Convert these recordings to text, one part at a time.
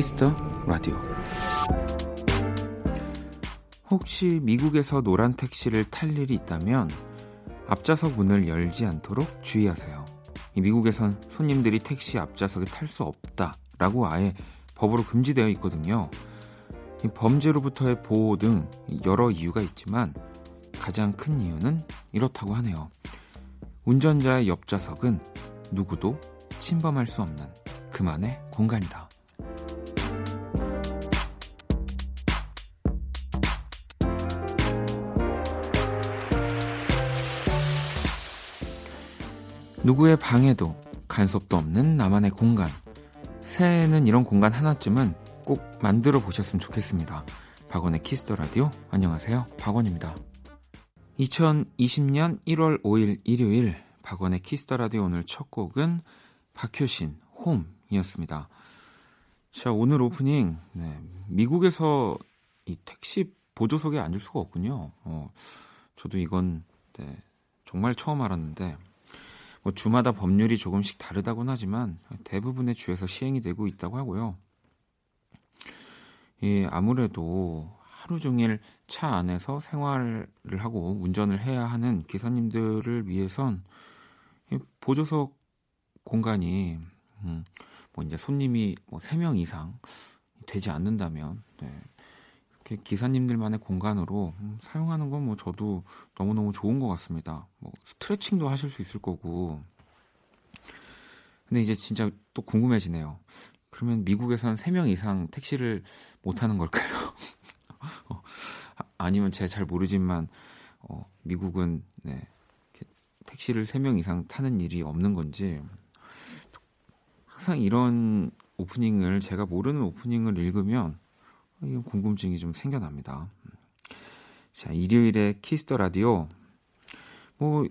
Kiss the Radio. 혹시 미국에서 노란 택시를 탈 일이 있다면 앞좌석 문을 열지 않도록 주의하세요. 미국에선 손님들이 택시 앞좌석에 탈 수 없다라고 아예 법으로 금지되어 있거든요. 범죄로부터의 보호 등 여러 이유가 있지만 가장 큰 이유는 이렇다고 하네요. 운전자의 옆좌석은 누구도 침범할 수 없는 그만의 공간이다. 누구의 방해도 간섭도 없는 나만의 공간. 새해에는 이런 공간 하나쯤은 꼭 만들어 보셨으면 좋겠습니다. 박원의 Kiss the Radio. 안녕하세요. 박원입니다. 2020년 1월 5일 일요일 박원의 Kiss the Radio 오늘 첫 곡은 박효신 Home이었습니다. 자, 오늘 오프닝 네, 미국에서 이 택시 보조석에 앉을 수가 없군요. 어, 저도 이건 네, 정말 처음 알았는데 뭐 주마다 법률이 조금씩 다르다곤 하지만 대부분의 주에서 시행이 되고 있다고 하고요. 예, 아무래도 하루 종일 차 안에서 생활을 하고 운전을 해야 하는 기사님들을 위해선 보조석 공간이 음, 뭐 이제 손님이 뭐 3명 이상 되지 않는다면 네, 이렇게 기사님들만의 공간으로 음, 사용하는 건 뭐 저도 너무너무 좋은 것 같습니다. 뭐 스트레칭도 하실 수 있을 거고. 근데 이제 진짜 또 궁금해지네요. 그러면 미국에선 3명 이상 택시를 못 하는 걸까요? 어, 아니면 제가 잘 모르지만 어, 미국은 네, 택시를 3명 이상 타는 일이 없는 건지 항상 이런 오프닝을 제가 모르는 오프닝을 읽으면 궁금증이 좀 생겨납니다. 자, 일요일에 Kiss the Radio. 뭐,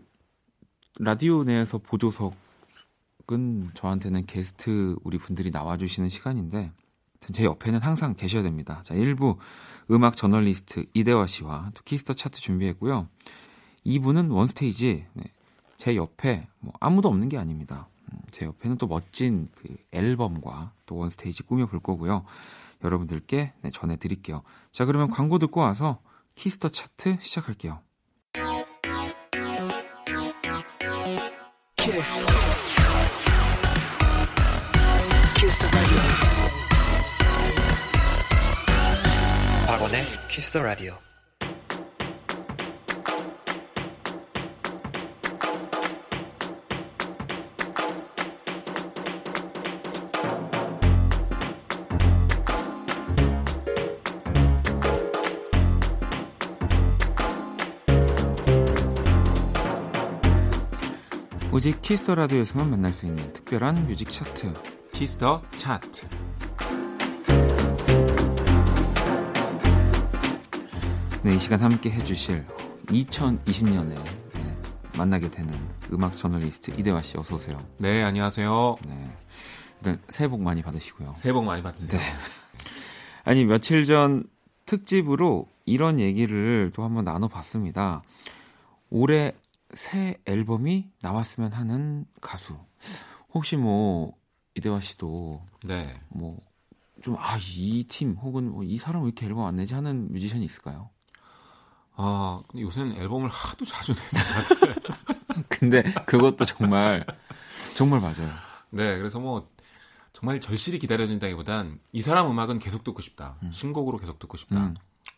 라디오 내에서 보조석은 저한테는 게스트 우리 분들이 나와주시는 시간인데, 제 옆에는 항상 계셔야 됩니다. 자, 1부 음악 저널리스트 이대화 씨와 또 Kiss the 차트 준비했고요. 2부는 One Stage. 네, 제 옆에 뭐 아무도 없는 게 아닙니다. 음, 제 옆에는 또 멋진 그 앨범과 또 One Stage 꾸며볼 거고요. 여러분들께 네, 전해드릴게요. 자, 그러면 광고 듣고 와서 키스터 차트 시작할게요. 키스. 키스 박원의 키스터 라디오. 오직 Kiss the Radio에서만 만날 수 있는 특별한 뮤직 차트 Kiss the 차트 네, 이 시간 함께 해주실 2020년에 네, 만나게 되는 음악 저널리스트 이대화 씨 어서 오세요. 네, 안녕하세요. 네, 일단 새해 복 많이 받으시고요. 새해 복 많이 받으세요. 네. 아니 며칠 전 특집으로 이런 얘기를 또 한번 나눠봤습니다. 올해 새 앨범이 나왔으면 하는 가수. 혹시 뭐 이대화 씨도 네. 뭐 좀 아 이 팀 혹은 뭐 이 사람 왜 이렇게 앨범 안 내지 하는 뮤지션이 있을까요? 아 요새는 앨범을 하도 자주 내서 근데 그것도 정말 정말 맞아요. 네, 그래서 뭐 정말 절실히 기다려진다기보단 이 사람 음악은 계속 듣고 싶다. 음. 신곡으로 계속 듣고 싶다. 음.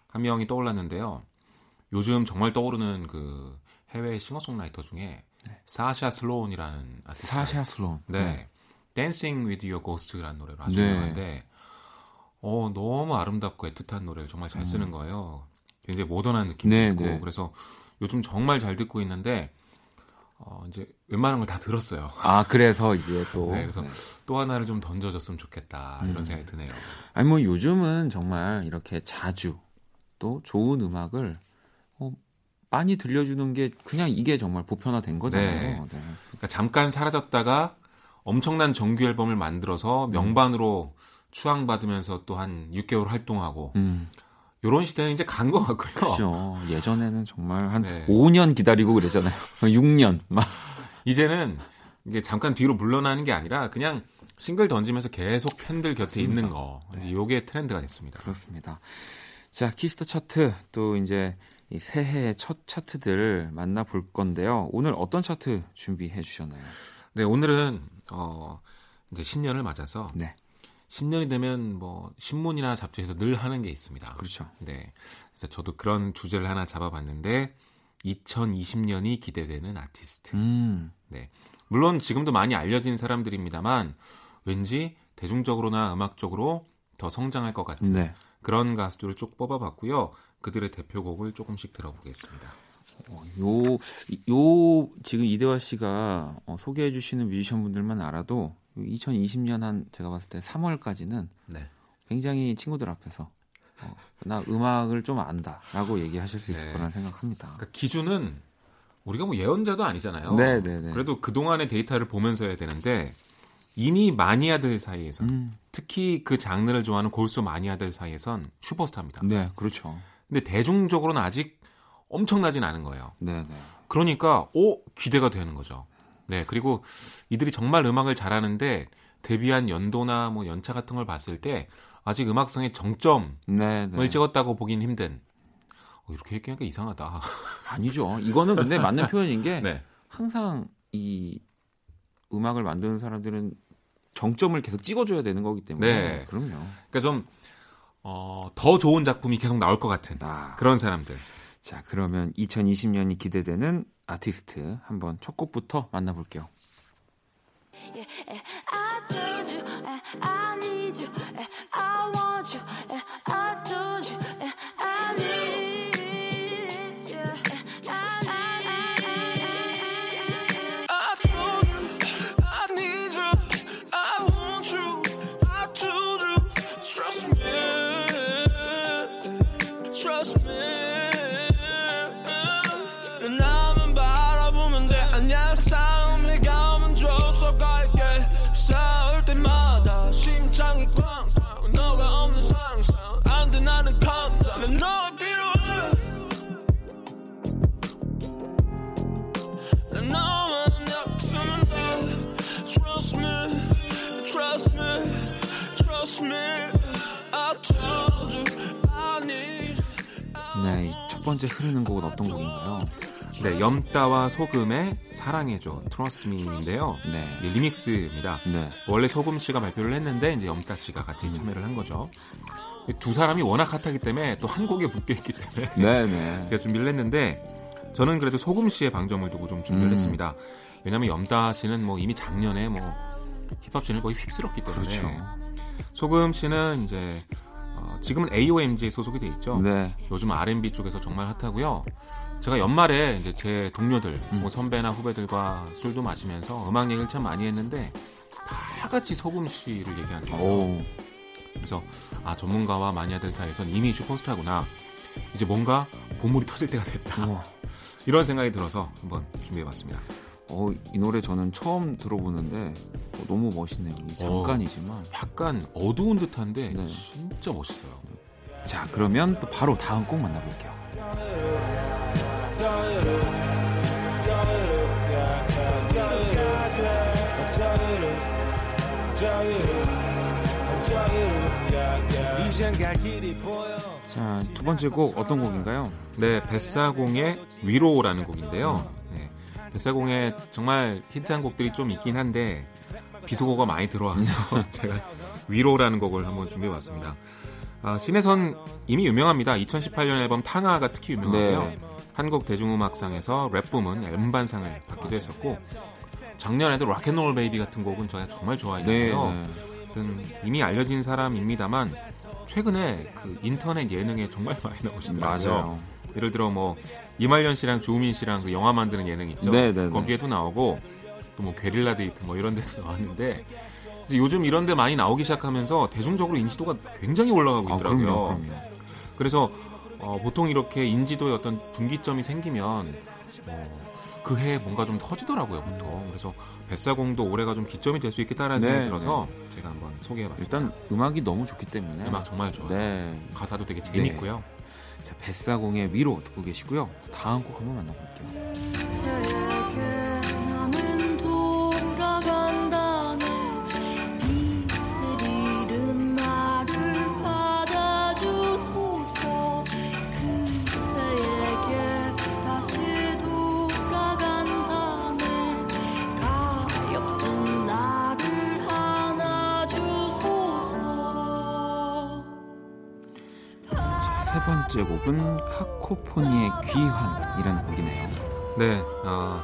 한 명이 떠올랐는데요. 요즘 정말 떠오르는 그 해외 싱어송라이터 중에 네. 사샤 슬로운이라는 아티스트. 사샤 슬로운. 네. 네. Dancing with Your Ghost라는 노래로 아주 네. 유명한데 어 너무 아름답고 애틋한 노래를 정말 잘 쓰는 음. 거예요. 굉장히 모던한 느낌도 네, 있고 네. 그래서 요즘 정말 잘 듣고 있는데 어 이제 웬만한 걸 다 들었어요. 아 그래서 이제 또 네, 그래서 네. 또 하나를 좀 던져줬으면 좋겠다 이런 음. 생각이 드네요. 아니 뭐 요즘은 정말 이렇게 자주 또 좋은 음악을 어, 많이 들려주는 게 그냥 이게 정말 보편화된 거잖아요. 네. 네. 그러니까 잠깐 사라졌다가 엄청난 정규 앨범을 만들어서 음. 명반으로 음. 추앙받으면서 또 한 6개월 활동하고 음. 요런 시대는 이제 간 것 같고요. 그렇죠. 예전에는 정말 한 네. 5년 기다리고 그랬잖아요. 6년 막. 이제는 이게 잠깐 뒤로 물러나는 게 아니라 그냥 싱글 던지면서 계속 팬들 곁에 맞습니다. 있는 거. 네. 요게 트렌드가 됐습니다. 그렇습니다. 자, Kiss the 차트 또 이제 이 새해 첫 차트들 만나볼 건데요. 오늘 어떤 차트 준비해 주셨나요? 네, 오늘은 어 이제 신년을 맞아서 네. 신년이 되면 뭐 신문이나 잡지에서 늘 하는 게 있습니다. 그렇죠. 네. 그래서 저도 그런 주제를 하나 잡아봤는데 2020년이 기대되는 아티스트. 음. 네. 물론 지금도 많이 알려진 사람들입니다만 왠지 대중적으로나 음악적으로 더 성장할 것 같은 네. 그런 가수들을 쭉 뽑아봤고요. 그들의 대표곡을 조금씩 들어보겠습니다. 어, 요, 요, 지금 이대화 씨가 어, 소개해 주시는 뮤지션 분들만 알아도 2020년 한 제가 봤을 때 3월까지는 네. 굉장히 친구들 앞에서 어, 나 음악을 좀 안다 라고 얘기하실 수 있을 네. 거란 생각합니다. 그러니까 기준은 우리가 뭐 예언자도 아니잖아요. 네, 네, 네. 그래도 그 동안의 데이터를 보면서 해야 되는데 이미 마니아들 사이에선 음. 특히 그 장르를 좋아하는 골수 마니아들 사이에선 슈퍼스타입니다. 네, 그렇죠. 근데 대중적으로는 아직 엄청나진 않은 거예요. 네, 네. 그러니까 오 기대가 되는 거죠. 네, 그리고 이들이 정말 음악을 잘하는데 데뷔한 연도나 뭐 연차 같은 걸 봤을 때 아직 음악성의 정점을 네, 네. 찍었다고 보긴 힘든. 어, 이렇게 얘기하니까 이상하다. 아니죠. 이거는 근데 맞는 표현인 게 네. 항상 이 음악을 만드는 사람들은 정점을 계속 찍어줘야 되는 거기 때문에. 네. 그럼요. 그러니까 좀, 어, 더 좋은 작품이 계속 나올 것 같은 아. 그런 사람들. 자, 그러면 2020년이 기대되는 아티스트 한번 첫 곡부터 만나볼게요. 네, 번째 흐르는 곡은 어떤 곡인가요? 네, 염따와 소금의 사랑해줘 Trust Me인데요. 네. 리믹스입니다. 네. 원래 소금 씨가 발표를 했는데 이제 염따 씨가 같이 음. 참여를 한 거죠. 두 사람이 워낙 핫하기 때문에 또 한 곡에 묶여 있기 때문에 네, 네. 제가 준비를 했는데 저는 그래도 소금 씨에 방점을 두고 좀 준비를 음. 했습니다. 왜냐하면 염따 씨는 뭐 이미 작년에 뭐 힙합 씬을 거의 휩쓸었기 때문에 그렇죠. 소금 씨는 이제 어, 지금은 AOMG에 소속이 돼 있죠. 네. 요즘 R&B 쪽에서 정말 핫하고요. 제가 연말에 이제 제 동료들, 음. 뭐 선배나 후배들과 술도 마시면서 음악 얘기를 참 많이 했는데 다 같이 소금 씨를 얘기하는 거예요. 그래서 아 전문가와 마니아들 사이에선 이미 슈퍼스타구나. 이제 뭔가 보물이 터질 때가 됐다. 어. 이런 생각이 들어서 한번 준비해봤습니다. 어, 이 노래 저는 처음 들어보는데 어, 너무 멋있네요. 잠깐이지만 어, 약간 어두운 듯한데 네. 진짜 멋있어요. 자, 그러면 또 바로 다음 곡 만나볼게요. 자, 두 번째 곡 어떤 곡인가요? 네, 뱃사공의 위로라는 곡인데요. 네, 뱃사공의 정말 히트한 곡들이 좀 있긴 한데 비속어가 많이 들어와서 제가 위로라는 곡을 한번 준비해봤습니다. 아, 씬에선 이미 유명합니다. 2018년 앨범 탕아가 특히 유명하고요. 네. 한국 대중음악상에서 랩 부문 음반상을 받기도 했었고 작년에도 Rock and Roll Baby 같은 곡은 제가 정말 좋아했는데요. 네, 네. 이미 알려진 사람입니다만 최근에 그 인터넷 예능에 정말 많이 나오시더라고요. 맞아요. 예를 들어 뭐 이말년 씨랑 조우민 씨랑 그 영화 만드는 예능 있죠. 네네네. 네, 네. 거기에도 나오고 또 뭐 게릴라 데이트 뭐 이런 데도 나왔는데 요즘 이런 데 많이 나오기 시작하면서 대중적으로 인지도가 굉장히 올라가고 아, 있더라고요. 아, 그럼요, 그럼요. 그래서 어, 보통 이렇게 인지도에 어떤 분기점이 생기면 어, 그 해에 뭔가 좀 터지더라고요, 보통. 그래서 뱃사공도 올해가 좀 기점이 될 수 있겠다라는 네, 생각이 들어서 네. 제가 한번 소개해봤습니다. 일단 음악이 너무 좋기 때문에 음악 정말 좋아요. 네. 가사도 되게 재밌고요. 뱃사공의 위로 듣고 계시고요. 다음 곡 한번 만나볼게요. 번째 곡은 카코포니의 귀환이라는 곡이네요. 네, 어,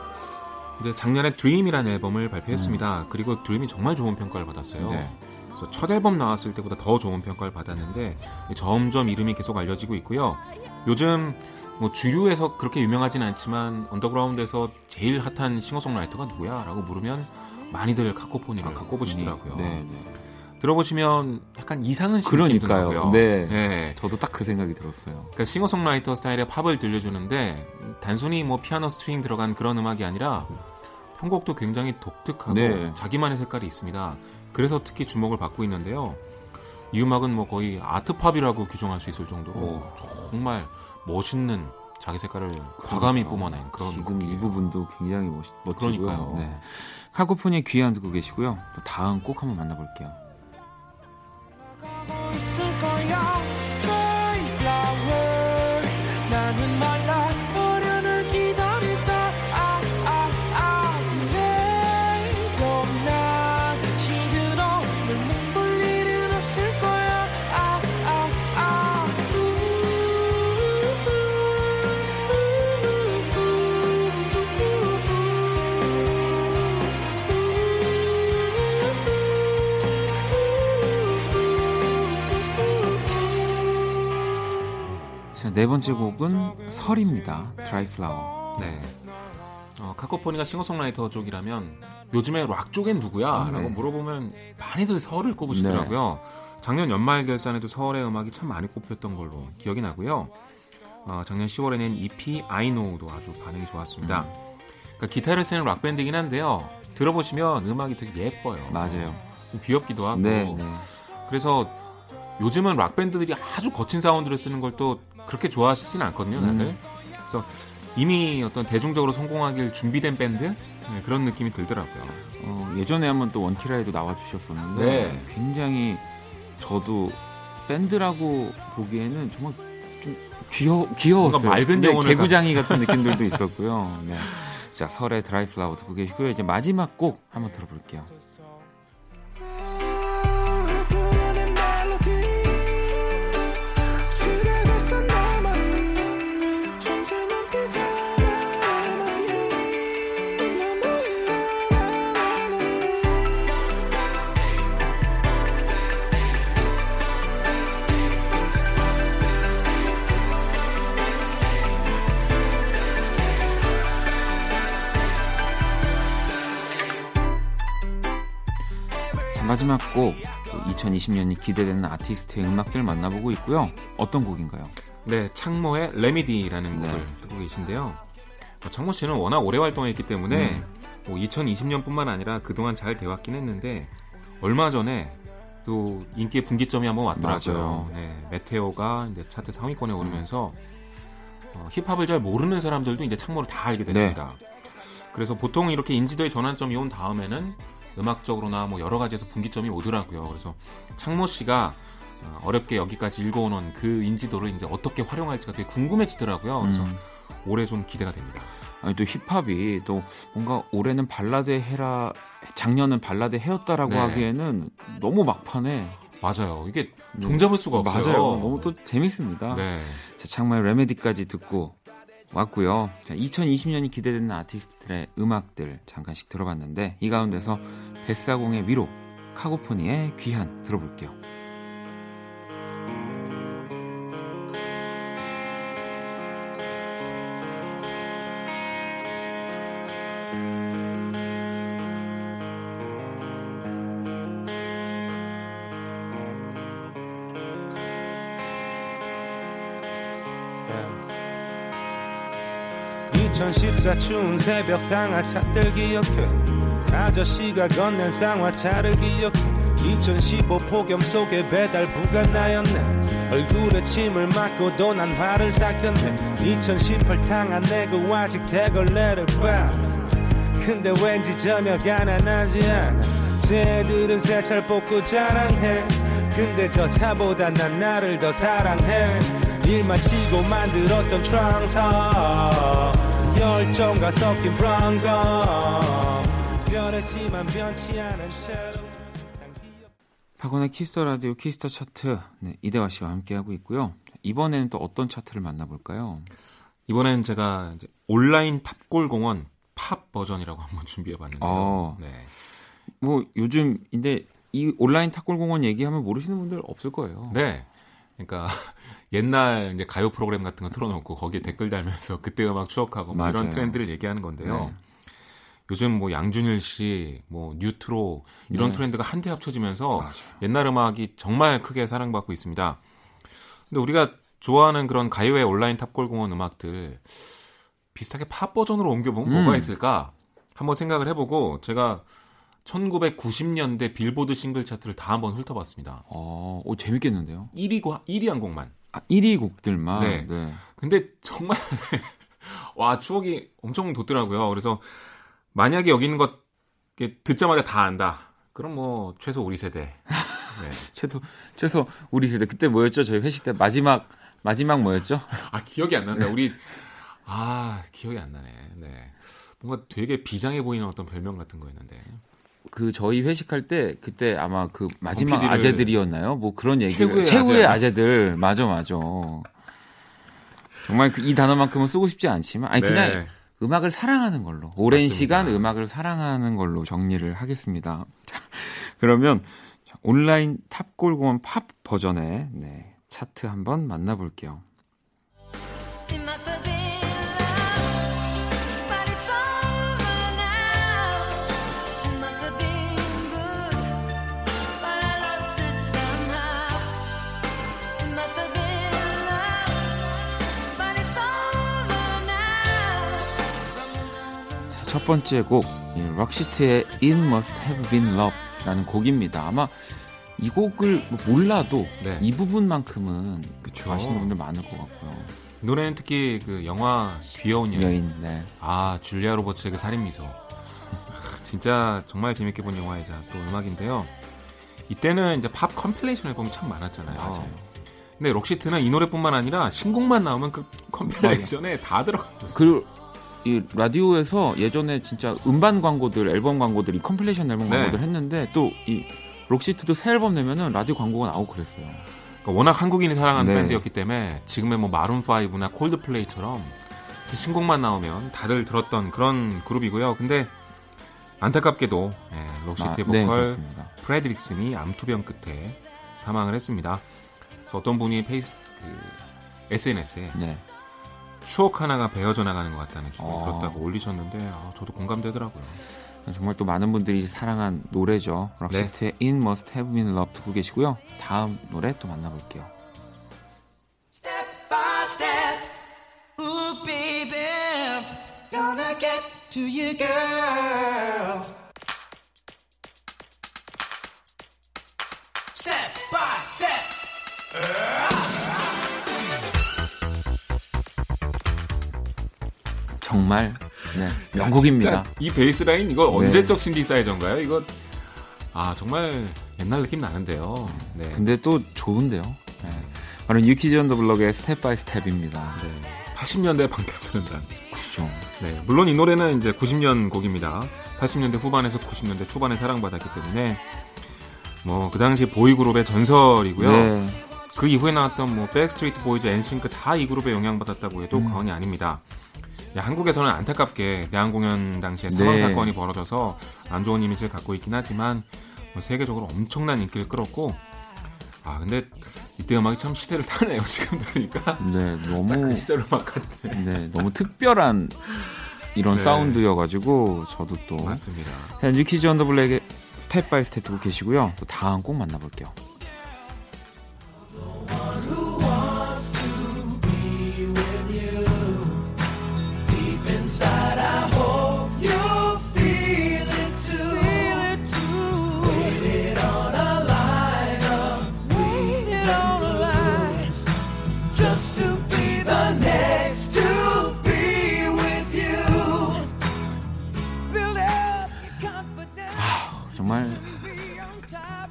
이제 작년에 Dream이라는 앨범을 발표했습니다. 음. 그리고 Dream이 정말 좋은 평가를 받았어요. 네. 그래서 첫 앨범 나왔을 때보다 더 좋은 평가를 받았는데 점점 이름이 계속 알려지고 있고요. 요즘 뭐 주류에서 그렇게 유명하진 않지만 언더그라운드에서 제일 핫한 싱어송라이터가 누구야?라고 물으면 많이들 카코포니를 아, 꼽으시더라고요. 네, 네. 들어보시면 약간 이상은 그러니까요. 네. 네. 저도 딱 그 생각이 들었어요. 그러니까 싱어송라이터 스타일의 팝을 들려주는데 단순히 뭐 피아노 스트링 들어간 그런 음악이 아니라 편곡도 굉장히 독특하고 네. 자기만의 색깔이 있습니다. 그래서 특히 주목을 받고 있는데요. 이 음악은 뭐 거의 art pop이라고 규정할 수 있을 정도로 오. 정말 멋있는 자기 색깔을 과감히 뿜어낸 그런 지금 곡이에요. 이 부분도 굉장히 멋, 멋지고요. 그러니까요. 네. 카고폰이 귀한 듣고 계시고요. 또 다음 꼭 한번 만나볼게요. Thank you. 네 번째 곡은 설입니다. Dry Flower. 네. 어, 카코포니가 싱어송라이터 쪽이라면 요즘에 락 쪽엔 누구야? 아, 라고 네. 물어보면 많이들 설을 꼽으시더라고요. 네. 작년 연말 결산에도 설의 음악이 참 많이 꼽혔던 걸로 기억이 나고요. 어, 작년 10월에 낸 EP I Know도 아주 반응이 좋았습니다. 음. 그러니까 기타를 쓰는 락밴드긴 한데요. 들어보시면 음악이 되게 예뻐요. 맞아요. 좀 귀엽기도 하고. 네, 네. 그래서 요즘은 락밴드들이 아주 거친 사운드를 쓰는 걸 또 그렇게 좋아하시진 않거든요, 다들. 음. 그래서 이미 어떤 대중적으로 성공하길 준비된 밴드 네, 그런 느낌이 들더라고요. 어, 예전에 한번 또 원키라에도 나와주셨었는데 네. 굉장히 저도 밴드라고 보기에는 정말 좀 귀여 귀여웠어요. 맑은 네, 개구장이 같은 느낌들도 있었고요. 네. 자 설의 드라이플라워 듣고 계시고요. 이제 마지막 곡 한번 들어볼게요. 마지막 곡 2020년이 기대되는 아티스트의 음악들 만나보고 있고요. 어떤 곡인가요? 네, 창모의 레미디라는 네. 곡을 듣고 계신데요. 어, 창모 씨는 워낙 오래 활동했기 때문에 네. 뭐 2020년뿐만 아니라 그동안 잘 되었긴 했는데 얼마 전에 또 인기의 분기점이 한번 왔더라고요. 네, 메테오가 이제 차트 상위권에 오르면서 어, 힙합을 잘 모르는 사람들도 이제 창모를 다 알게 됐습니다. 네. 그래서 보통 이렇게 인지도의 전환점이 온 다음에는 음악적으로나 뭐 여러 가지에서 분기점이 오더라고요. 그래서 창모 씨가 어, 어렵게 여기까지 읽어오는 그 인지도를 이제 어떻게 활용할지가 되게 궁금해지더라고요. 그래서 음. 올해 좀 기대가 됩니다. 아니 또 힙합이 또 뭔가 올해는 발라드 해라 작년은 발라드 해였다라고 네. 하기에는 너무 막판에 맞아요. 이게 종잡을 수가 없어요. 맞아요. 너무 또 재밌습니다. 네. 자, 창말 레메디까지 듣고 왔고요. 자, 2020년이 기대되는 아티스트들의 음악들 잠깐씩 들어봤는데 이 가운데서 뱃사공의 위로, 카고포니의 귀한 들어볼게요. 추운 새벽 상하차들 기억해. 아저씨가 건넨 쌍화차를 기억해. 2015 폭염 속에 배달부가 나였네. 얼굴에 침을 맞고도 난 화를 삭혔네. 2018 탕안 내고 아직 대걸레를 봐. 근데 왠지 전혀 가난하지 않아. 쟤들은 새잘 뽑고 자랑해. 근데 저 차보다 난 나를 더 사랑해. 일만 치고 만들었던 트랑서 열정과 섞인 브라운검 변했지만 변치 않은 채로 박원의 키스터 라디오 키스터 차트 네, 이대화 씨와 함께하고 있고요. 이번에는 또 어떤 차트를 만나볼까요? 이번엔 제가 온라인 탑골 공원 팝 버전이라고 한번 준비해봤는데요. 어, 네. 뭐 요즘 근데 이 온라인 탑골 공원 얘기하면 모르시는 분들 없을 거예요. 네. 그러니까 옛날 이제 가요 프로그램 같은 거 틀어놓고 거기에 댓글 달면서 그때 음악 추억하고 뭐 이런 트렌드를 얘기하는 건데요. 네. 요즘 뭐 양준일 씨, 뭐 뉴트로 이런 네. 트렌드가 한데 합쳐지면서 맞아요. 옛날 음악이 정말 크게 사랑받고 있습니다. 근데 우리가 좋아하는 그런 가요의 온라인 탑골공원 음악들 비슷하게 팝 버전으로 옮겨보면 음. 뭐가 있을까 한번 생각을 해보고 제가 1990년대 빌보드 싱글 차트를 다 한번 훑어봤습니다. 어, 오, 재밌겠는데요? 1위, 1위 한 곡만. 아, 1위 곡들만? 네. 네. 근데 정말, 와, 추억이 엄청 돋더라고요. 그래서 만약에 여기 있는 것 듣자마자 다 안다. 그럼 뭐, 최소 우리 세대. 네. 최소, 최소 우리 세대. 그때 뭐였죠? 저희 회식 때 마지막, 마지막 뭐였죠? 아, 기억이 안 난다. 우리, 아, 기억이 안 나네. 네. 뭔가 되게 비장해 보이는 어떤 별명 같은 거였는데. 그 저희 회식할 때 그때 아마 그 마지막 아재들이었나요? 뭐 그런 얘기 최후의, 최후의 아재. 들 맞아 맞아. 정말 그 이 단어만큼은 쓰고 싶지 않지만 아니 네. 그냥 음악을 사랑하는 걸로 오랜 맞습니다. 시간 음악을 사랑하는 걸로 정리를 하겠습니다. 자, 그러면 온라인 탑골공원 팝 버전의 네, 차트 한번 만나볼게요. 첫 번째 곡 록시트의 It Must Have Been Love라는 곡입니다. 아마 이 곡을 뭐 몰라도 네. 이 부분만큼은 그쵸. 아시는 분들 많을 것 같고요. 노래는 특히 그 영화 귀여운 여인, 여인 네. 아 줄리아 로버츠의 그 살인 미소 진짜 정말 재밌게 본 영화이자 또 음악인데요. 이때는 이제 팝 compilation 앨범이 참 많았잖아요. 맞아요. 근데 록시트는 이 노래뿐만 아니라 신곡만 나오면 그 compilation에 다 들어갔었어요. 그, 이 라디오에서 예전에 진짜 음반 광고들, 앨범 광고들, 이 compilation 앨범 네. 광고들 했는데 또 이 록시트도 새 앨범 내면은 라디오 광고가 나오고 그랬어요. 그러니까 워낙 한국인이 사랑하는 네. 밴드였기 때문에 지금의 뭐 마룬 5나 콜드플레이처럼 신곡만 나오면 다들 들었던 그런 그룹이고요. 근데 안타깝게도 네, 록시트의 아, 네, 보컬 네, 프레드릭슨이 암투병 끝에 사망을 했습니다. 그래서 어떤 분이 페이스 그 SNS에 네. 추억 하나가 베어져 나가는 것 같다는 기분이 어. 들었다고 올리셨는데 아, 저도 공감되더라고요. 정말 또 많은 분들이 사랑한 노래죠. 록시트의 네. It Must Have Been Love 듣고 계시고요. 다음 노래 또 만나볼게요. Step by step, ooh baby, gonna get to you girl. Step by step. 정말 네, 명곡입니다. 이 베이스 라인 이거 네. 언제적 신디사이저인가요? 이거 아 정말 옛날 느낌 나는데요. 네. 근데 또 좋은데요. 네. 바로 뉴키즈 온 더 블럭의 Step by Step입니다. 네. 80년대 방탄소년단. 그죠. 네. 물론 이 노래는 이제 90년 곡입니다. 80년대 후반에서 90년대 초반에 사랑받았기 때문에 뭐 그 당시 보이그룹의 전설이고요. 네. 그 이후에 나왔던 뭐 백스트리트 보이즈, 엔싱크 다 이 그룹에 영향받았다고 해도 음. 과언이 아닙니다. 한국에서는 안타깝게 내한 공연 당시에 사망 네. 사건이 벌어져서 안 좋은 이미지를 갖고 있긴 하지만 뭐 세계적으로 엄청난 인기를 끌었고 아 근데 이때 음악이 참 시대를 타네요 지금 들으니까 네 너무 그 시절 음악 같아 네 너무 특별한 이런 네. 사운드여가지고 저도 또 맞습니다 자 뉴키즈 온 더 블럭의 Step by Step 듣고 계시고요 또 다음 곡 만나볼게요.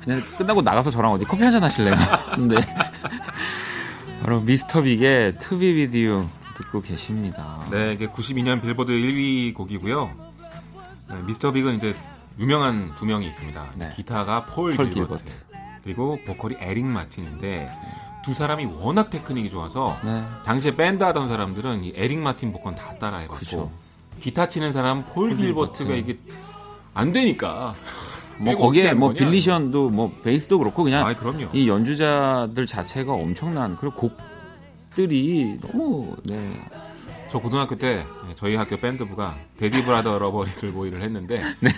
그냥 끝나고 나가서 저랑 어디 커피 한 잔 하실래요? 근데 바로 미스터 빅의 To Be With You 듣고 계십니다. 네, 이게 92년 빌보드 1위 곡이고요. 네, 미스터 빅은 이제 유명한 두 명이 있습니다. 네. 기타가 폴, 폴 길버트, 길버트, 그리고 보컬이 에릭 마틴인데 두 사람이 워낙 테크닉이 좋아서 네. 당시에 밴드 하던 사람들은 이 에릭 마틴 보컬 다 따라해봤고 그쵸. 기타 치는 사람 폴 길버트가 이게 안 되니까 뭐 거기에 뭐 빌리 시언도 뭐 베이스도 그렇고 그냥 아, 이 연주자들 자체가 엄청난 그리고 곡들이 너무 네. 저 고등학교 때 저희 학교 밴드부가 Daddy Brother Lover를 모의를 했는데 네.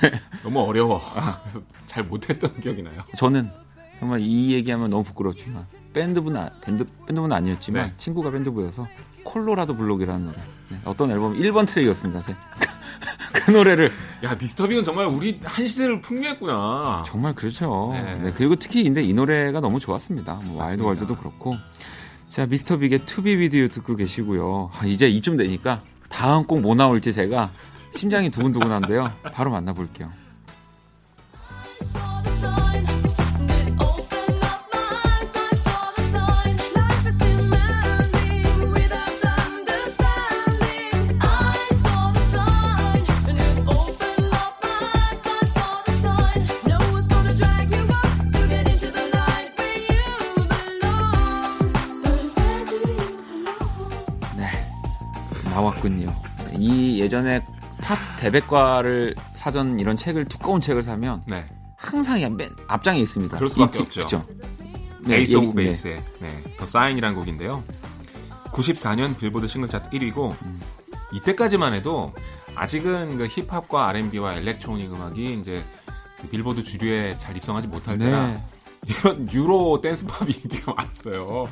너무 어려워. 그래서 잘 못했던 기억이 나요. 저는 정말 이 얘기하면 너무 부끄럽지만 밴드부는 아, 밴드 밴드부는 아니었지만 네. 친구가 밴드부여서 Colorado Bulldog이라는 노래 네, 어떤 앨범 1번 트랙이었습니다. 제. 그 노래를 야 미스터 빅은 정말 우리 한 시대를 풍미했구나. 정말 그렇죠. 네. 네, 그리고 특히 근데 이 노래가 너무 좋았습니다. 뭐 Wild World도 그렇고 자 미스터 빅의 To Be With You 듣고 계시고요. 아, 이제 이쯤 되니까 다음 곡 뭐 나올지 제가 심장이 두근두근한데요. 바로 만나볼게요. 나왔군요. 이 예전에 팝 대백과를 사전 이런 책을 두꺼운 책을 사면 네. 항상 맨 앞장에 있습니다. 그럴 수밖에 없죠. 그쵸? 네, 에이스 오브 베이스의 네. The Sign이라는 곡인데요. 94년 빌보드 싱글 차트 1위고 음. 이때까지만 해도 아직은 그 힙합과 R&B와 일렉트로닉 음악이 이제 그 빌보드 주류에 잘 입성하지 못할 네. 때라 이런 Euro dance pop이 많았어요.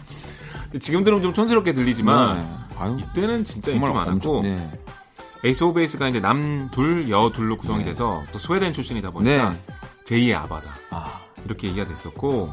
지금 들으면 좀 촌스럽게 들리지만 네. 아유, 이때는 진짜 인기 많았고 네. Ace of Base가 이제 남 둘, 여 둘로 구성이 네. 돼서 또 스웨덴 출신이다 보니까 네. 제2의 ABBA다 아. 이렇게 얘기가 됐었고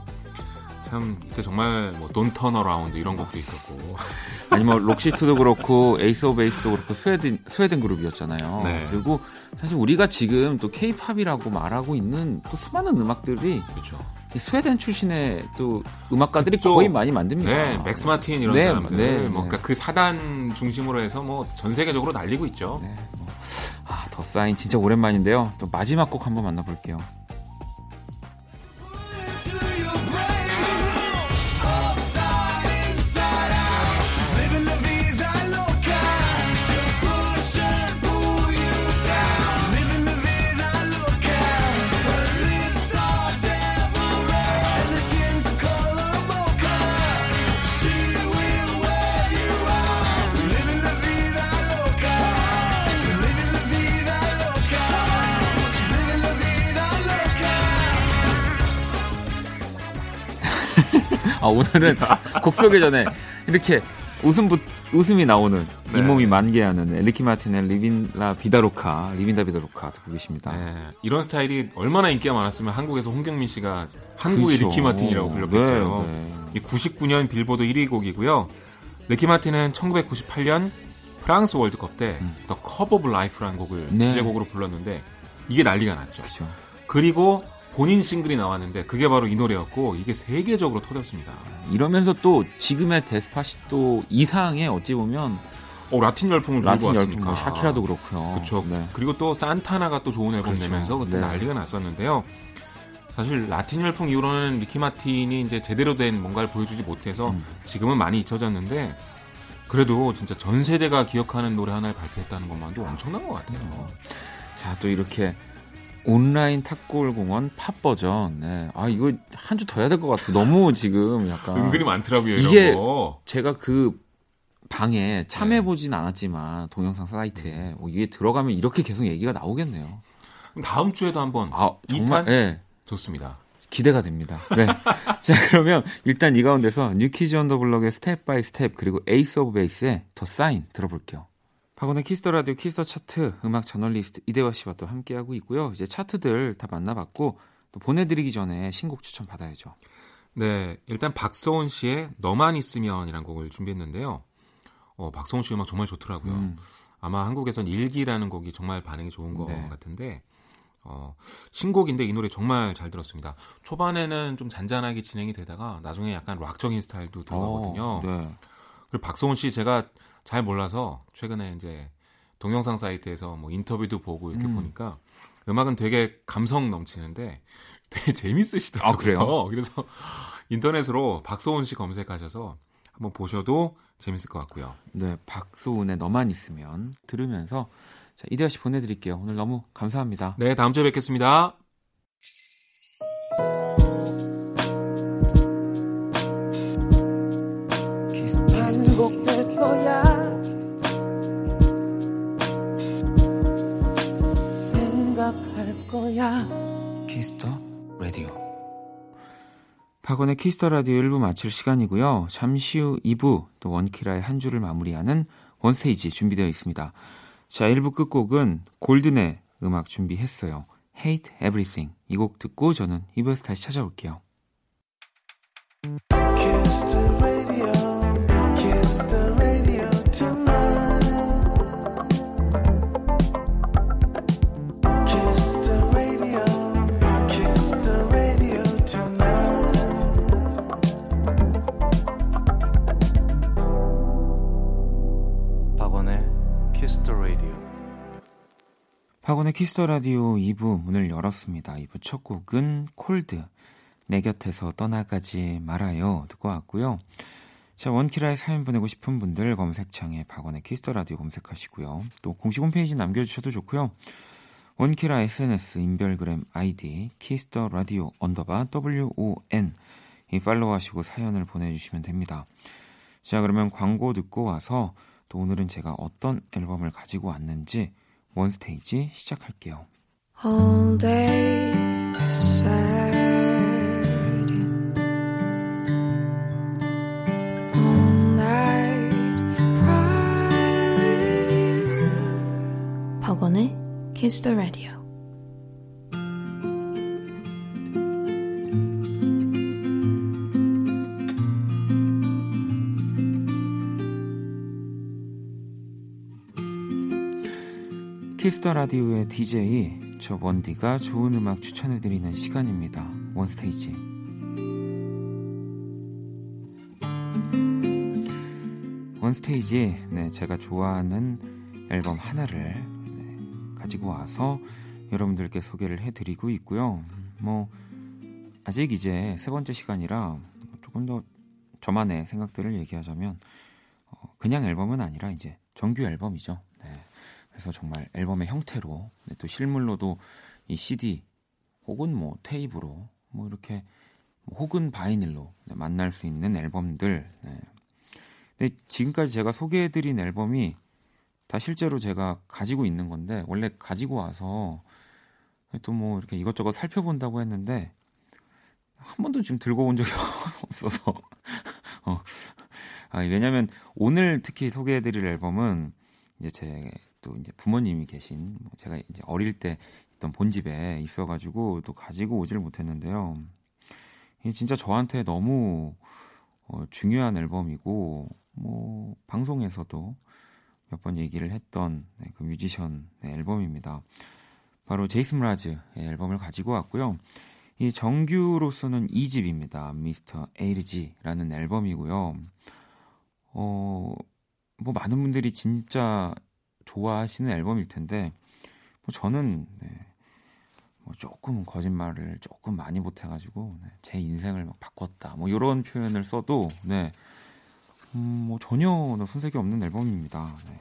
참 이때 정말 뭐 Don't Turn Around 이런 곡도 있었고 아니 뭐 Roxette도 그렇고 Ace of Base도 그렇고 스웨덴 스웨덴 그룹이었잖아요. 네. 그리고 사실 우리가 지금 또 케이팝이라고 말하고 있는 또 수많은 음악들이 그렇죠. 스웨덴 출신의 또 음악가들이 그쪽, 거의 많이 만듭니다. 네, 맥스 마틴 이런 네, 사람들, 네, 뭐 그러니까 그 사단 중심으로 해서 뭐 전 세계적으로 날리고 있죠. 네, 뭐. 아, The Sign 진짜 오랜만인데요. 또 마지막 곡 한번 만나볼게요. 아, 오늘은 곡 소개 전에 이렇게 웃음 웃음이 나오는 네. 잇몸이 만개하는 리키 마틴의 리빈라 비다로카, 리빈다 비다로카 듣고 계십니다. 네. 이런 스타일이 얼마나 인기가 많았으면 한국에서 홍경민 씨가 한국의 그렇죠. 리키 마틴이라고 불렸겠어요. 네, 네. 이 99년 빌보드 1위 곡이고요. 리키 마틴은 1998년 프랑스 월드컵 때 The Cup of Life라는 곡을 네. 주제곡으로 불렀는데 이게 난리가 났죠. 그렇죠. 그리고 본인 싱글이 나왔는데 그게 바로 이 노래였고 이게 세계적으로 터졌습니다. 이러면서 또 지금의 Despacito 이상의 어찌 보면 어, 라틴 열풍을 라틴 들고 왔으니까. 뭐 샤키라도 그렇고요. 그렇죠. 네. 그리고 또 산타나가 또 좋은 앨범 그렇죠. 내면서 그때 네. 난리가 났었는데요. 사실 라틴 열풍 이후로는 리키 마틴이 이제 제대로 된 뭔가를 보여주지 못해서 음. 지금은 많이 잊혀졌는데 그래도 진짜 전 세대가 기억하는 노래 하나를 발표했다는 것만도 엄청난 것 같아요. 음. 자, 또 이렇게 온라인 탑골 공원 팝 버전. 네. 아 이거 한 주 더 해야 될 것 같아. 너무 지금 약간 은근히 많더라고요. 이게 제가 그 방에 참여해 보진 네. 않았지만 동영상 사이트에 어, 이게 들어가면 이렇게 계속 얘기가 나오겠네요. 다음 주에도 한번 아 정말 네. 좋습니다. 기대가 됩니다. 네. 자 그러면 일단 이 가운데서 New Kids on the Block의 Step by Step 그리고 Ace of Base의 The Sign 들어볼게요. 박원의 Kiss the Radio Kiss the Chart 음악 저널리스트 이대화 씨와 또 함께하고 있고요. 이제 차트들 다 만나봤고 또 보내드리기 전에 신곡 추천 받아야죠. 네, 일단 박소은 씨의 너만 있으면이라는 곡을 준비했는데요. 어, 박소은 씨 음악 정말 좋더라고요. 음. 아마 한국에선 일기라는 곡이 정말 반응이 좋은 것 네. 같은데 어, 신곡인데 이 노래 정말 잘 들었습니다. 초반에는 좀 잔잔하게 진행이 되다가 나중에 약간 락적인 스타일도 들어가거든요. 어, 네. 그리고 박서훈 씨 제가 잘 몰라서 최근에 이제 동영상 사이트에서 뭐 인터뷰도 보고 이렇게 음. 보니까 음악은 되게 감성 넘치는데 되게 재밌으시더라고요. 아, 그래요? 그래서 인터넷으로 박소은 씨 검색하셔서 한번 보셔도 재밌을 것 같고요. 네, 박소은의 너만 있으면 들으면서 자, 이대화 씨 보내드릴게요. 오늘 너무 감사합니다. 네, 다음 주에 뵙겠습니다. 박원의 Kiss the Radio 1부 마칠 시간이고요. 잠시 후 2부 또 원키라의 한 주를 마무리하는 One Stage 준비되어 있습니다. 자, 1부 끝곡은 골든의 음악 준비했어요. Hate Everything 이 곡 듣고 저는 2부에서 다시 찾아올게요. 박원의 Kiss the Radio 2부 문을 열었습니다. 2부 첫 곡은 콜드 내 곁에서 떠나가지 말아요 듣고 왔고요. 자 원키라에 사연 보내고 싶은 분들 검색창에 박원의 Kiss the Radio 검색하시고요. 또 공식 홈페이지 남겨주셔도 좋고요. 원키라 SNS 인별그램 아이디 Kiss the Radio 언더바 WON 이 팔로우하시고 사연을 보내주시면 됩니다. 자 그러면 광고 듣고 와서 또 오늘은 제가 어떤 앨범을 가지고 왔는지 원스테이지 시작할게요. All day sad. All night cry with you. 박원의 Kiss the Radio. Kiss the Radio의 DJ 저 원디가 좋은 음악 추천해 드리는 시간입니다. One Stage. One Stage 네, 제가 좋아하는 앨범 하나를 네, 가지고 와서 여러분들께 소개를 해 드리고 있고요. 뭐 아직 이제 세 번째 시간이라 조금 더 저만의 생각들을 얘기하자면 어, 그냥 앨범은 아니라 이제 정규 앨범이죠. 그래서 정말 앨범의 형태로 네, 또 실물로도 이 CD 혹은 뭐 테이프로 뭐 이렇게 뭐 혹은 바이닐로 네, 만날 수 있는 앨범들. 네. 근데 지금까지 제가 소개해드린 앨범이 다 실제로 제가 가지고 있는 건데 원래 가지고 와서 또 뭐 이렇게 이것저것 살펴본다고 했는데 한 번도 지금 들고 온 적이 없어서 어. 아, 왜냐면 오늘 특히 소개해드릴 앨범은 이제 제 또 이제 부모님이 계신 뭐 제가 이제 어릴 때 있던 본집에 있어가지고 또 가지고 오지를 못했는데요. 이게 진짜 저한테 너무 어, 중요한 앨범이고 뭐 방송에서도 몇 번 얘기를 했던 네, 그 뮤지션 네, 앨범입니다. 바로 제이슨 라즈의 앨범을 가지고 왔고요. 이 정규로서는 2집입니다. 미스터 에이르지라는 앨범이고요. 어, 뭐 많은 분들이 진짜 좋아하시는 앨범일 텐데 뭐 저는 네, 뭐 조금 거짓말을 조금 많이 못해가지고 네, 제 인생을 막 바꿨다 뭐 이런 표현을 써도 네, 음, 뭐 전혀 손색이 없는 앨범입니다. 네.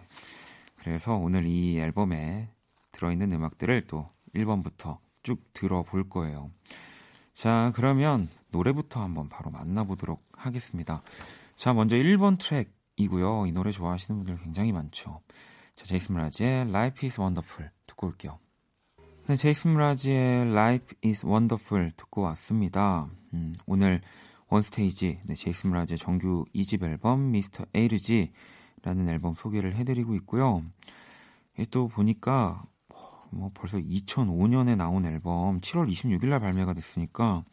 그래서 오늘 이 앨범에 들어있는 음악들을 또 1번부터 쭉 들어볼 거예요. 자, 그러면 노래부터 한번 바로 만나보도록 하겠습니다. 자, 먼저 1번 트랙이고요. 이 노래 좋아하시는 분들 굉장히 많죠. 자, 제이슨 므라즈의 Life is Wonderful 듣고 올게요. 네, 제이슨 므라즈의 Life is Wonderful 듣고 왔습니다. 음, 오늘 One Stage 네, 제이슨 므라즈의 정규 2집 앨범 Mr. A-Z라는 앨범 소개를 해드리고 있고요. 또 보니까 뭐 벌써 2005년에 나온 앨범 7월 26일 날 발매가 됐으니까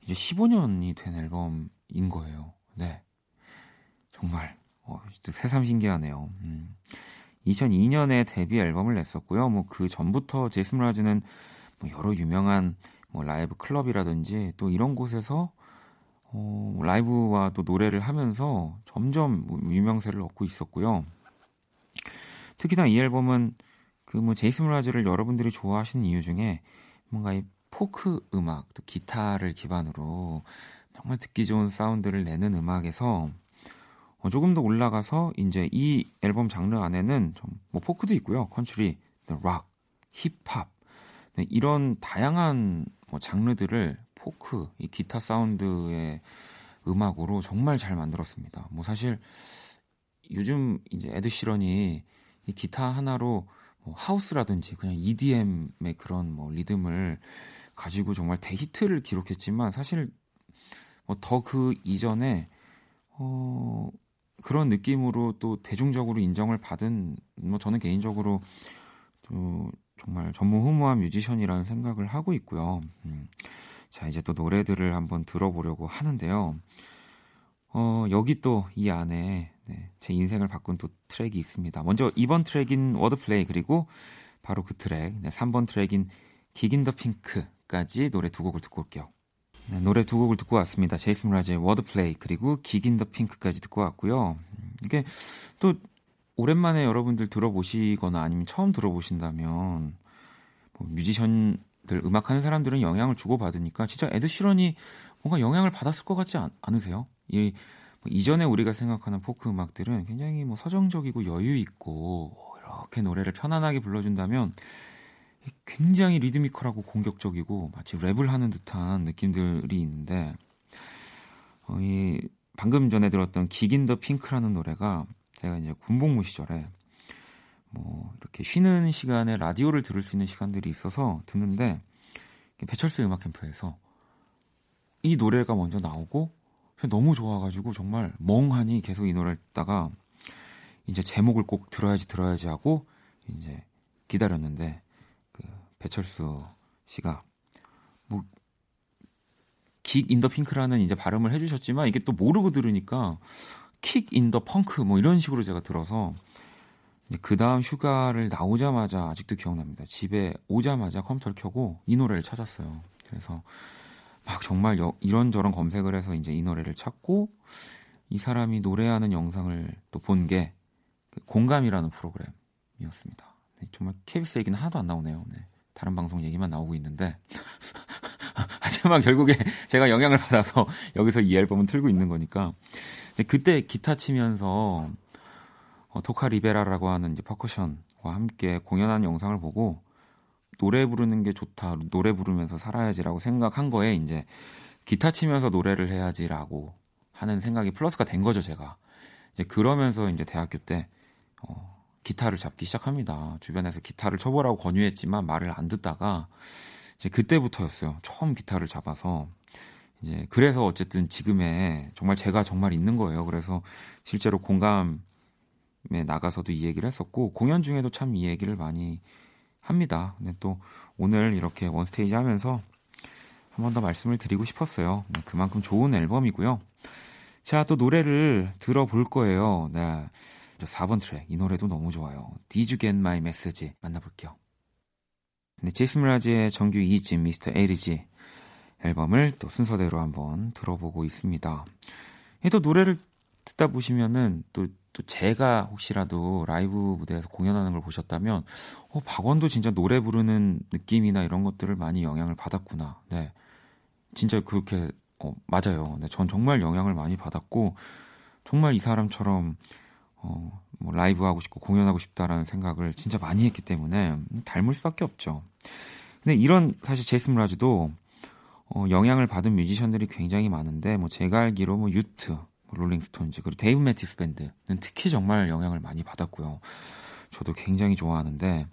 이제 15년이 된 앨범인 거예요. 네. 정말 어, 새삼 신기하네요. 음. 2002년에 데뷔 앨범을 냈었고요. 뭐 그 전부터 제이슨 라즈는 뭐 여러 유명한 뭐 라이브 클럽이라든지 또 이런 곳에서 어, 라이브와 또 노래를 하면서 점점 뭐 유명세를 얻고 있었고요. 특히나 이 앨범은 그 뭐 제이슨 므라즈를 여러분들이 좋아하시는 이유 중에 뭔가 이 포크 음악, 또 기타를 기반으로 정말 듣기 좋은 사운드를 내는 음악에서 어, 조금 더 올라가서 이제 이 앨범 장르 안에는 좀 뭐 포크도 있고요. 컨트리, 락, 힙합 네, 이런 다양한 뭐 장르들을 포크, 이 기타 사운드의 음악으로 정말 잘 만들었습니다. 뭐 사실 요즘 이제 에드 시런이 이 기타 하나로 뭐 하우스라든지 그냥 EDM의 그런 뭐 리듬을 가지고 정말 대히트를 기록했지만 사실 뭐 더 그 이전에 어 그런 느낌으로 또 대중적으로 인정을 받은 뭐 저는 개인적으로 또 정말 전무후무한 뮤지션이라는 생각을 하고 있고요. 음. 자 이제 또 노래들을 한번 들어보려고 하는데요. 어 여기 또 이 안에 네, 제 인생을 바꾼 또 트랙이 있습니다. 먼저 2번 트랙인 Wordplay 그리고 바로 그 트랙 네, 3번 트랙인 Geek in the Pink까지 노래 두 곡을 듣고 올게요. 네, 노래 두 곡을 듣고 왔습니다. 제이슨 라즈의 Wordplay 그리고 Geek in the Pink까지 듣고 왔고요. 이게 또 오랜만에 여러분들 들어보시거나 아니면 처음 들어보신다면 뭐 뮤지션들 음악하는 사람들은 영향을 주고 받으니까 진짜 에드 시런이 뭔가 영향을 받았을 것 같지 않, 으세요 이 뭐 이전에 우리가 생각하는 포크 음악들은 굉장히 뭐 서정적이고 여유 있고 이렇게 노래를 편안하게 불러준다면 굉장히 리드미컬하고 공격적이고 마치 랩을 하는 듯한 느낌들이 있는데 어, 이 방금 전에 들었던 기긴 더 핑크라는 노래가 제가 이제 군복무 시절에 뭐 이렇게 쉬는 시간에 라디오를 들을 수 있는 시간들이 있어서 듣는데 배철수 음악 캠프에서 이 노래가 먼저 나오고 너무 좋아가지고 정말 멍하니 계속 이 노래를 듣다가 이제 제목을 꼭 들어야지 들어야지 하고 이제 기다렸는데 배철수 씨가 뭐 Geek in the Pink라는 이제 발음을 해주셨지만 이게 또 모르고 들으니까 Geek in the Funk 뭐 이런 식으로 제가 들어서 그 다음 휴가를 나오자마자 아직도 기억납니다. 집에 오자마자 컴퓨터를 켜고 이 노래를 찾았어요. 그래서 막 정말 여, 이런저런 검색을 해서 이제 이 노래를 찾고 이 사람이 노래하는 영상을 또 본 게 공감이라는 프로그램이었습니다. 네, 정말 KBS 얘기는 하나도 안 나오네요. 네. 다른 방송 얘기만 나오고 있는데. 하지만 결국에 제가 영향을 받아서 여기서 이 앨범은 틀고 있는 거니까. 그때 기타 치면서 어, 토카 리베라라고 하는 이제 퍼커션과 함께 공연하는 영상을 보고 노래 부르는 게 좋다 노래 부르면서 살아야지라고 생각한 거에 이제 기타 치면서 노래를 해야지라고 하는 생각이 플러스가 된 거죠 제가. 이제 그러면서 이제 대학교 때 어, 기타를 잡기 시작합니다. 주변에서 기타를 쳐보라고 권유했지만 말을 안 듣다가 이제 그때부터였어요. 처음 기타를 잡아서 이제 그래서 어쨌든 지금의 정말 제가 정말 있는 거예요. 그래서 실제로 공감에 나가서도 이 얘기를 했었고 공연 중에도 참 이 얘기를 많이 합니다. 근데 또 오늘 이렇게 원스테이지 하면서 한 번 더 말씀을 드리고 싶었어요. 네, 그만큼 좋은 앨범이고요. 자, 또 노래를 들어볼 거예요. 네. 4번 트랙 이 노래도 너무 좋아요. Did You Get My Message 만나볼게요. 네, 제이슨 라즈의 정규 2집 미스터 에리지 앨범을 또 순서대로 한번 들어보고 있습니다. 또 노래를 듣다 보시면은 또, 또 제가 혹시라도 라이브 무대에서 공연하는 걸 보셨다면 어, 박원도 진짜 노래 부르는 느낌이나 이런 것들을 많이 영향을 받았구나. 네. 진짜 그렇게 어, 맞아요. 네, 전 정말 영향을 많이 받았고 정말 이 사람처럼 어, 뭐 라이브 하고 싶고 공연하고 싶다라는 생각을 진짜 많이 했기 때문에 닮을 수밖에 없죠. 근데 이런 사실 제이슨 라즈도 어, 영향을 받은 뮤지션들이 굉장히 많은데 뭐 제가 알기로 뭐 U2, 뭐 롤링스톤즈 그리고 데이브 매튜스 밴드는 특히 정말 영향을 많이 받았고요. 저도 굉장히 좋아하는데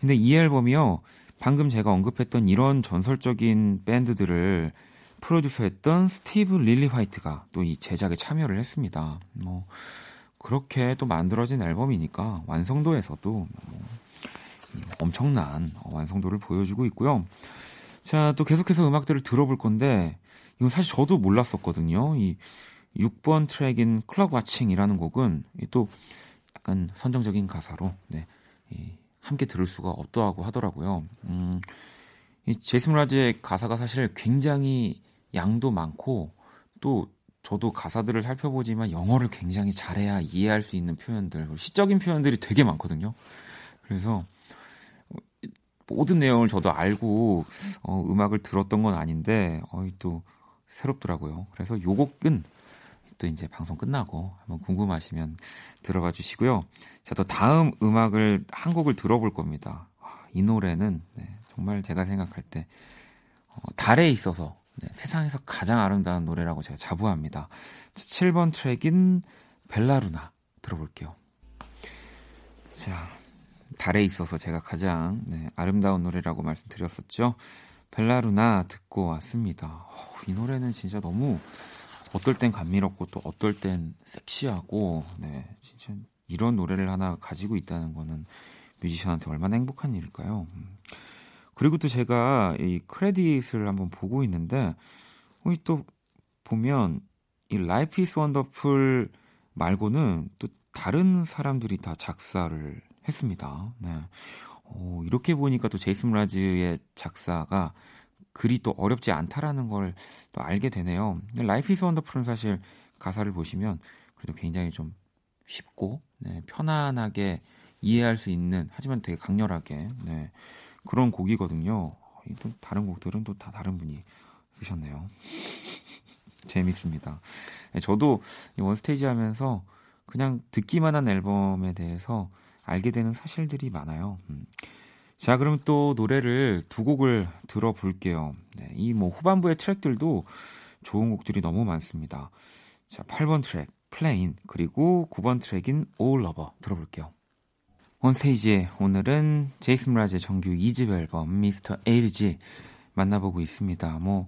근데 이 앨범이요 방금 제가 언급했던 이런 전설적인 밴드들을 produce했던 스티브 릴리화이트가 또 이 제작에 참여를 했습니다. 뭐 그렇게 또 만들어진 앨범이니까 완성도에서도 뭐 엄청난 완성도를 보여주고 있고요. 자, 또 계속해서 음악들을 들어볼 건데, 이건 사실 저도 몰랐었거든요. 이 6번 트랙인 클럽 와칭이라는 곡은 또 약간 선정적인 가사로, 네, 함께 들을 수가 없더하고 하더라고요. 음, 이 제이슨 라즈의 가사가 사실 굉장히 양도 많고, 또 저도 가사들을 살펴보지만 영어를 굉장히 잘해야 이해할 수 있는 표현들, 시적인 표현들이 되게 많거든요. 그래서 모든 내용을 저도 알고 어, 음악을 들었던 건 아닌데 어, 또 새롭더라고요. 그래서 요 곡은 또 이제 방송 끝나고 한번 궁금하시면 들어봐 주시고요. 자, 또 다음 음악을 한 곡을 들어볼 겁니다. 이 노래는 네, 정말 제가 생각할 때 어, 달에 있어서 네, 세상에서 가장 아름다운 노래라고 제가 자부합니다. 7번 트랙인 벨라루나 들어볼게요. 자, 달에 있어서 제가 가장 네, 아름다운 노래라고 말씀드렸었죠. 벨라루나 듣고 왔습니다. 어, 이 노래는 진짜 너무 어떨 땐 감미롭고 또 어떨 땐 섹시하고 네, 진짜 이런 노래를 하나 가지고 있다는 거는 뮤지션한테 얼마나 행복한 일일까요? 음. 그리고 또 제가 이 크레딧을 한번 보고 있는데 또 보면 이 Life is Wonderful 말고는 또 다른 사람들이 다 작사를 했습니다. 네. 오, 이렇게 보니까 또 제이슨 므라즈의 작사가 글이 또 어렵지 않다라는 걸 또 알게 되네요. Life is Wonderful은 사실 가사를 보시면 그래도 굉장히 좀 쉽고 네, 편안하게 이해할 수 있는 하지만 되게 강렬하게 네, 그런 곡이거든요. 또 다른 곡들은 또 다 다른 분이 쓰셨네요. 재밌습니다. 네, 저도 원스테이지 하면서 그냥 듣기만 한 앨범에 대해서 알게 되는 사실들이 많아요. 음. 자, 그럼 또 노래를 두 곡을 들어볼게요. 네, 이뭐 후반부의 트랙들도 좋은 곡들이 너무 많습니다. 자, 8번 트랙, Plane, 그리고 9번 트랙인 O Lover 들어볼게요. 원스테이지 오늘은 제이슨 므라즈의 정규 2집 앨범 Mr. A-Z 만나보고 있습니다. 뭐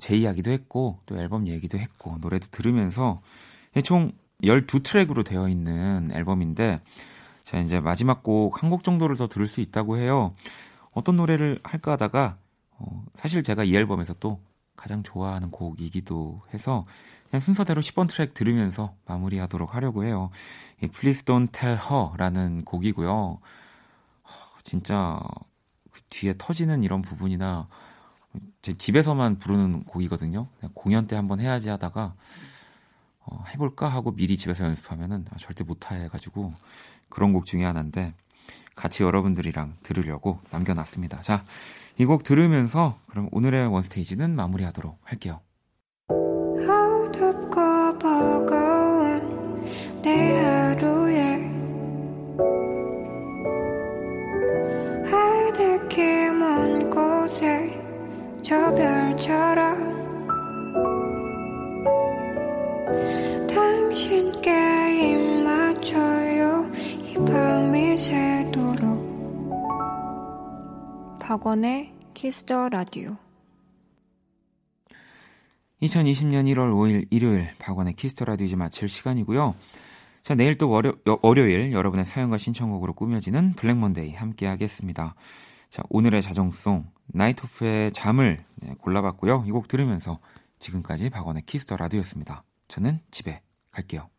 제 이야기도 했고 또 앨범 얘기도 했고 노래도 들으면서 총 12트랙으로 되어 있는 앨범인데 자, 이제 마지막 곡 한 곡 정도를 더 들을 수 있다고 해요. 어떤 노래를 할까 하다가 어, 사실 제가 이 앨범에서 또 가장 좋아하는 곡이기도 해서 순서대로 10번 트랙 들으면서 마무리하도록 하려고 해요. 이 Please Don't Tell Her라는 곡이고요. 어, 진짜 그 뒤에 터지는 이런 부분이나 제 집에서만 부르는 곡이거든요. 공연 때 한번 해야지 하다가 어, 해볼까 하고 미리 집에서 연습하면은 아, 절대 못해가지고 그런 곡 중에 하나인데 같이 여러분들이랑 들으려고 남겨놨습니다. 자, 이 곡 들으면서 그럼 오늘의 원스테이지는 마무리하도록 할게요. 박원의 Kiss the Radio 2020년 1월 5일 일요일 박원의 Kiss the Radio 이제 마칠 시간이고요. 자, 내일 또 월요, 월요일 여러분의 사연과 신청곡으로 꾸며지는 Black Monday 함께 하겠습니다. 자, 오늘의 자정송 나이트 오프의 잠을 네, 골라봤고요. 이 곡 들으면서 지금까지 박원의 Kiss the Radio였습니다. 저는 집에 갈게요.